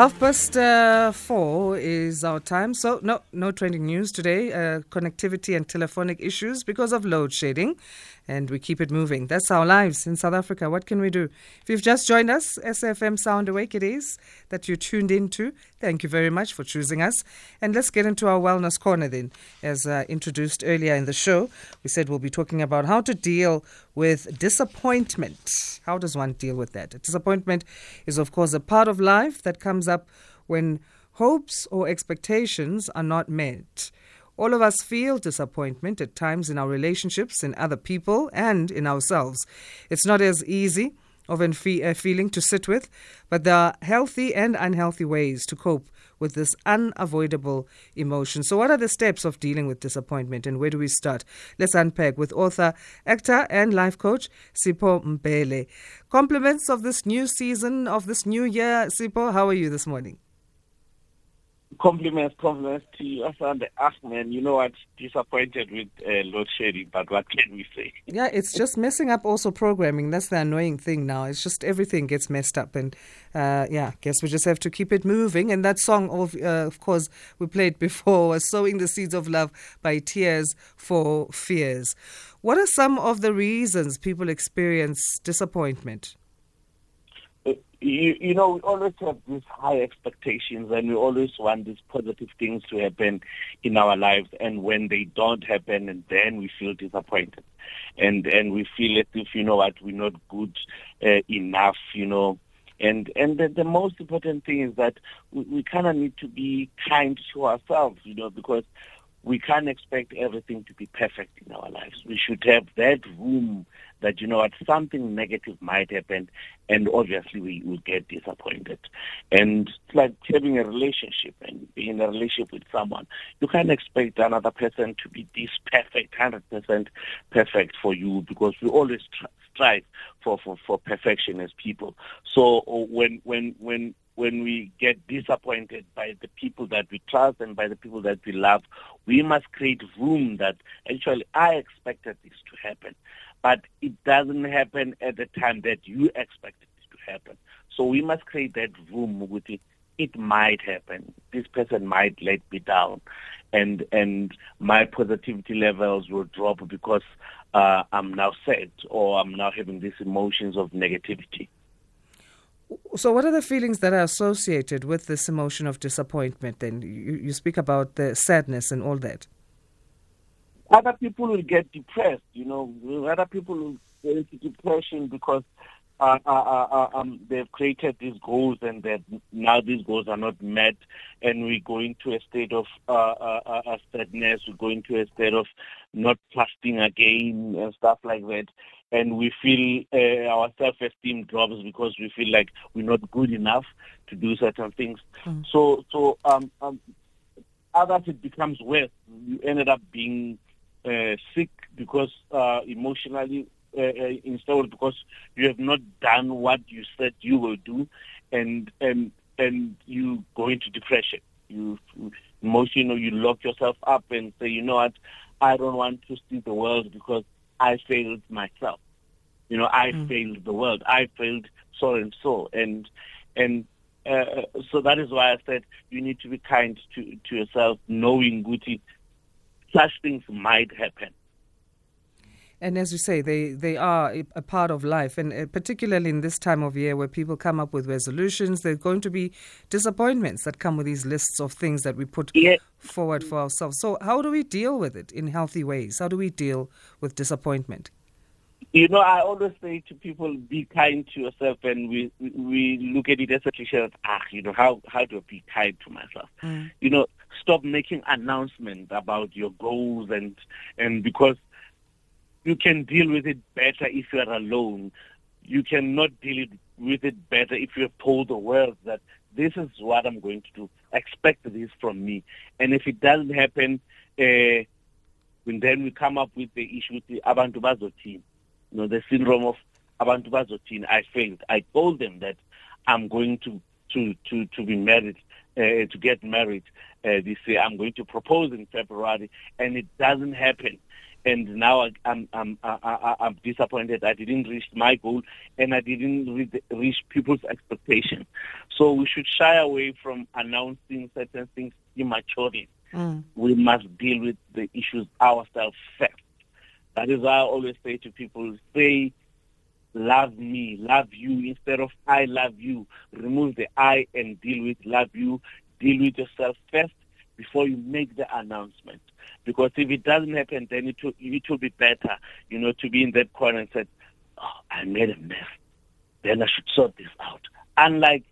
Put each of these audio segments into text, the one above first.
Half past uh, four is our time. So, no, no trending news today. Uh, connectivity and telephonic issues because of load shedding and we keep it moving. That's our lives in South Africa. What can we do? If you've just joined us, SFM Sound Awake it is that you tuned into. Thank you very much for choosing us. And let's get into our wellness corner then. As uh, introduced earlier in the show, we said we'll be talking about how to deal with disappointment. How does one deal with that? Disappointment is, of course, a part of life that comes up when hopes or expectations are not met. All of us feel disappointment at times in our relationships, in other people, and in ourselves. It's not as easy of a feeling to sit with, but there are healthy and unhealthy ways to cope with this unavoidable emotion. So, what are the steps of dealing with disappointment and where do we start? Let's unpack with author, actor, and life coach Sipho Mbele. Compliments of this new season, of this new year. Sipho, how are you this morning? Compliments, compliments to you. After the ask man, you know what? Disappointed with uh, load shedding, but what can we say? Yeah, it's just messing up also programming. That's the annoying thing now. It's just everything gets messed up, and uh, yeah, guess we just have to keep it moving. And that song, of uh, of course, we played before was "Sowing the Seeds of Love" by Tears for Fears. What are some of the reasons people experience disappointment? You, you know, we always have these high expectations and we always want these positive things to happen in our lives. And when they don't happen, and then we feel disappointed. And, and we feel as if, you know what, we're not good uh, enough, you know. And, and the, the most important thing is that we, we kind of need to be kind to ourselves, you know, because we can't expect everything to be perfect in our lives. We should have that room that, you know what, something negative might happen and obviously we will get disappointed. And it's like having a relationship and being in a relationship with someone. You can't expect another person to be this perfect, 100% perfect for you because we always strive for, for, for perfection as people. So uh, when, when, when, when we get disappointed by the people that we trust and by the people that we love, we must create room that actually I expected this to happen but it doesn't happen at the time that you expect it to happen. So we must create that room with it. It might happen. This person might let me down, and and my positivity levels will drop because uh, I'm now sad or I'm now having these emotions of negativity. So, what are the feelings that are associated with this emotion of disappointment? Then you, you speak about the sadness and all that. Other people will get depressed, you know. Other people will get into depression because uh, uh, uh, uh, um, they've created these goals and that now these goals are not met, and we go into a state of uh, uh, uh, sadness. We go into a state of not trusting again and stuff like that, and we feel uh, our self-esteem drops because we feel like we're not good enough to do certain things. Mm. So, so um, um, others it becomes worse. You ended up being sick because uh, emotionally uh, uh, installed because you have not done what you said you will do, and and and you go into depression. You emotional, you lock yourself up and say, you know what, I don't want to see the world because I failed myself. You know, I mm. failed the world. I failed so and so, and and uh, so that is why I said you need to be kind to to yourself, knowing Guti such things might happen. And as you say, they, they are a part of life. And uh, particularly in this time of year where people come up with resolutions, there are going to be disappointments that come with these lists of things that we put yes. forward for ourselves. So, how do we deal with it in healthy ways? How do we deal with disappointment? You know, I always say to people, be kind to yourself, and we we look at it as a cliche. Ah, you know, how how do I be kind to myself? Mm. You know, stop making announcements about your goals and and because you can deal with it better if you are alone. You cannot deal with it better if you have told the world that this is what I'm going to do. Expect this from me. And if it doesn't happen, uh, then we come up with the issue with the abantu bazothini, you know, the syndrome of abantu bazothini. I failed. I told them that I'm going to to to to be married to get married uh, this year. I'm going to propose in February, and it doesn't happen. and now I, I'm I'm I, I'm disappointed. I didn't reach my goal, and I didn't reach people's expectations. So we should shy away from announcing certain things immaturely. Mm. We must deal with the issues ourselves first. That is why I always say to people, say, love me, love you, instead of I love you. Remove the I and deal with love you. Deal with yourself first before you make the announcement. Because if it doesn't happen, then it will, it will be better, you know, to be in that corner and say, oh, I made a mess. Then I should sort this out. Unlike,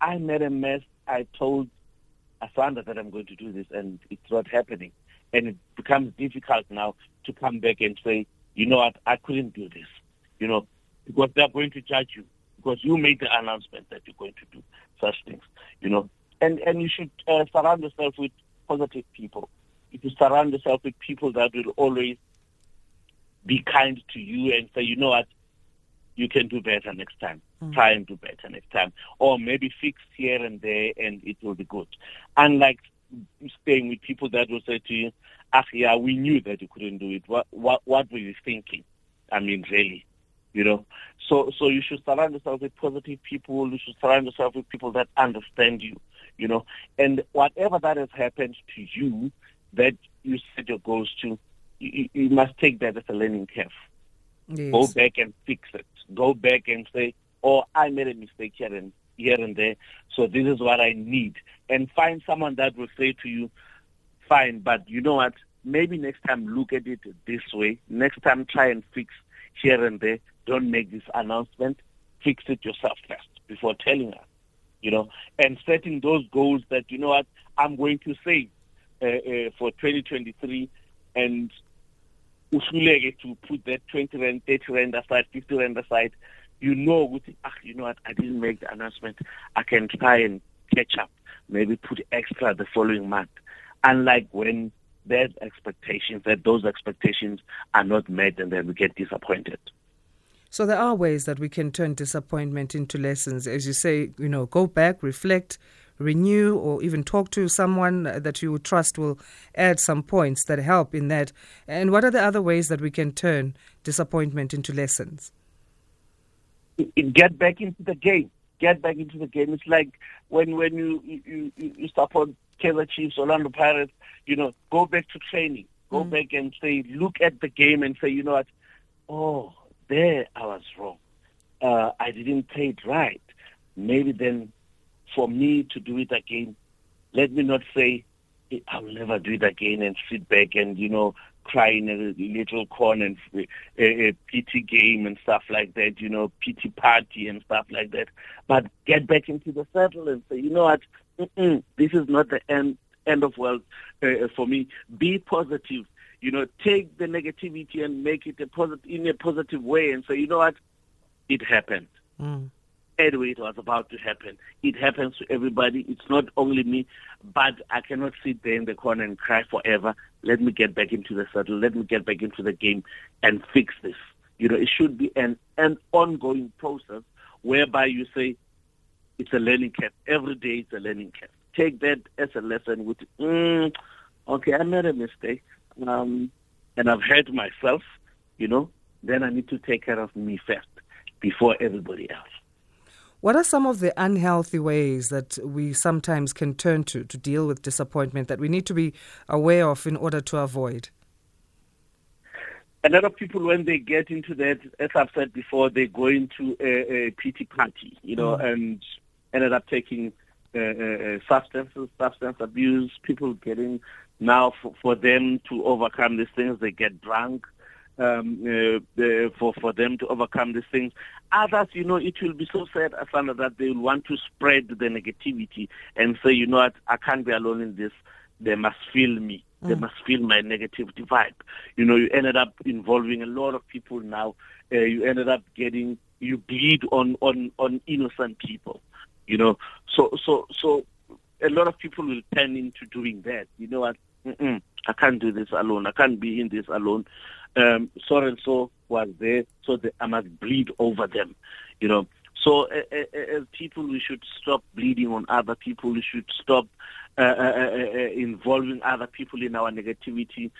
I made a mess, I told Asanda that I'm going to do this, and it's not happening. And it becomes difficult now to come back and say, you know what, I couldn't do this, you know, because they're going to judge you because you made the announcement that you're going to do such things, you know. And and you should uh, surround yourself with positive people. If you surround yourself with people that will always be kind to you and say, you know what, you can do better next time. Mm. Try and do better next time. Or maybe fix here and there and it will be good. Unlike staying with people that will say to you, ah, yeah, we knew that you couldn't do it. What, what, what were you thinking? I mean, really, you know. So, so you should surround yourself with positive people. You should surround yourself with people that understand you, you know. And whatever that has happened to you, that you set your goals to, you, you must take that as a learning curve. Yes. Go back and fix it. Go back and say, "Oh, I made a mistake here and here and there. So this is what I need." And find someone that will say to you, "Fine, but you know what? Maybe next time look at it this way. Next time try and fix here and there. Don't make this announcement. Fix it yourself first before telling us." You know, and setting those goals that you know what I'm going to save uh, uh, for 2023 and uhluleke to put that 20 rand, 30 rand aside, 50 rand aside, you know, ah, you know what, I didn't make the announcement. I can try and catch up, maybe put extra the following month. Unlike when there's expectations, that those expectations are not met and then we get disappointed. So there are ways that we can turn disappointment into lessons. As you say, you know, go back, reflect, renew or even talk to someone that you trust will add some points that help in that? And what are the other ways that we can turn disappointment into lessons? Get back into the game. Get back into the game. It's like when when you you, you support Kaizer Chiefs, Orlando Pirates. You know, go back to training. Go mm. back and say, look at the game and say, you know what? Oh, there I was wrong. Uh, I didn't play it right. Maybe then for me to do it again, let me not say eh, I'll never do it again and sit back and, you know, cry in a little corner and a, a pity game and stuff like that, you know, pity party and stuff like that. But get back into the saddle and say, you know what, Mm-mm, this is not the end end of world uh, for me. Be positive. You know, take the negativity and make it a positive in a positive way and say, you know what, it happened. Mm anyway it was about to happen. It happens to everybody. It's not only me, but I cannot sit there in the corner and cry forever. Let me get back into the saddle. Let me get back into the game and fix this. You know, it should be an, an ongoing process whereby you say it's a learning curve. Every day it's a learning curve. Take that as a lesson with, mm, okay, I made a mistake. Um, and I've hurt myself, you know, then I need to take care of me first before everybody else. What are some of the unhealthy ways that we sometimes can turn to to deal with disappointment that we need to be aware of in order to avoid? A lot of people, when they get into that, as I've said before, they go into a, a pity party, you know, mm. and ended up taking uh, uh, substances, substance abuse. People getting now for, for them to overcome these things, they get drunk um, uh, uh, for for them to overcome these things. Others, you know, it will be so sad, Asanda, that they will want to spread the negativity and say, you know what, I can't be alone in this. They must feel me. Mm. They must feel my negativity vibe. You know, you ended up involving a lot of people now. Uh, you ended up getting you bleed on on on innocent people. You know, so so so a lot of people will turn into doing that. You know what? Mm-mm, I can't do this alone. I can't be in this alone um, so and so was there, so that I must bleed over them, you know. So uh, uh, as people, we should stop bleeding on other people. We should stop uh, uh, uh, involving other people in our negativity,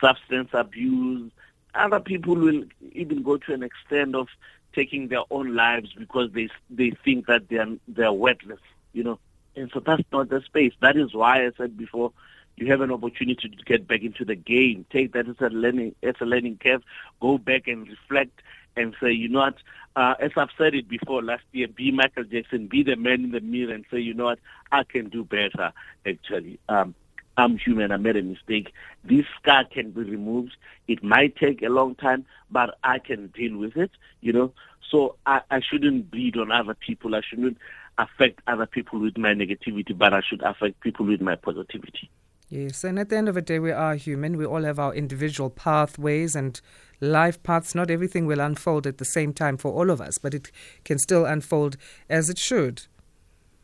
substance abuse. Other people will even go to an extent of taking their own lives because they they think that they are they are worthless, you know. And so that's not the space. That is why I said before, you have an opportunity to get back into the game. Take that as a learning as a learning curve. Go back and reflect and say, you know what, uh, as I've said it before last year, be Michael Jackson, be the man in the mirror and say, you know what, I can do better, actually. Um, I'm human, I made a mistake. This scar can be removed. It might take a long time, but I can deal with it, you know. So I, I shouldn't bleed on other people. I shouldn't affect other people with my negativity, but I should affect people with my positivity. Yes, and at the end of the day, we are human. We all have our individual pathways and life paths. Not everything will unfold at the same time for all of us, but it can still unfold as it should.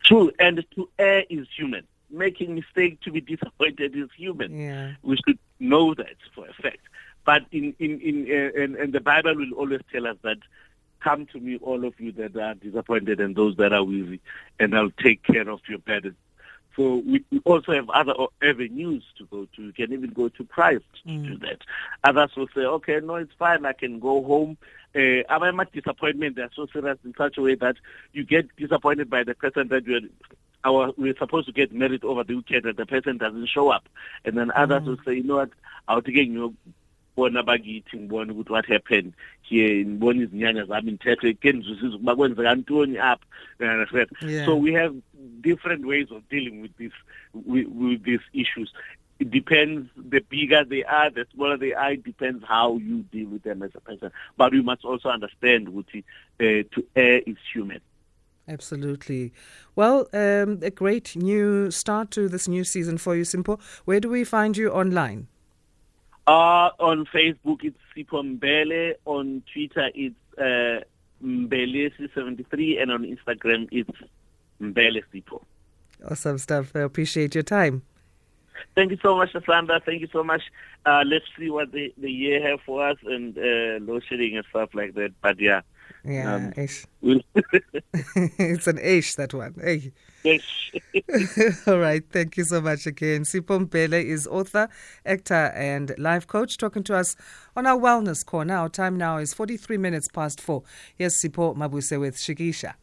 True, and to err is human. Making mistake to be disappointed is human. Yeah. We should know that for a fact. But in in in, uh, in, in the Bible will always tell us that come to me, all of you that are disappointed and those that are weary, and I'll take care of your burdens. So we, also have other avenues to go to. You can even go to Christ to mm. do that. Others will say, okay, no, it's fine. I can go home. Uh, am much disappointment? They're so serious in such a way that you get disappointed by the person that you're our, we're supposed to get married over the weekend and the person doesn't show up. And then others mm. will say, you know what, I'll take you bona bakithi ngibone ukuthi what happened here ngibone izinyanya zami ngithethe ke ngizwisisa ukuba kwenzeka ntoni apha understand so we have different ways of dealing with this with, with these issues it depends the bigger they are the smaller they are it depends how you deal with them as a person but we must also understand ukuthi uh, to err is human Absolutely. Well, um, a great new start to this new season for you, Sipho. Where do we find you online? Uh, on Facebook, it's Sipho Mbele. On Twitter, it's uh, Mbele73. And on Instagram, it's Mbele Sipho. Awesome stuff. I appreciate your time. Thank you so much, Sandra. Thank you so much. Uh, let's see what the, the year have for us and uh, load shedding and stuff like that. But yeah. Yeah, um, it's an ish, that one. Hey. All right. Thank you so much again. Sipho Mbele is author, actor, and life coach talking to us on our wellness corner. Our time now is 43 minutes past four. Yes, Sipho Mabuse with Shikisha.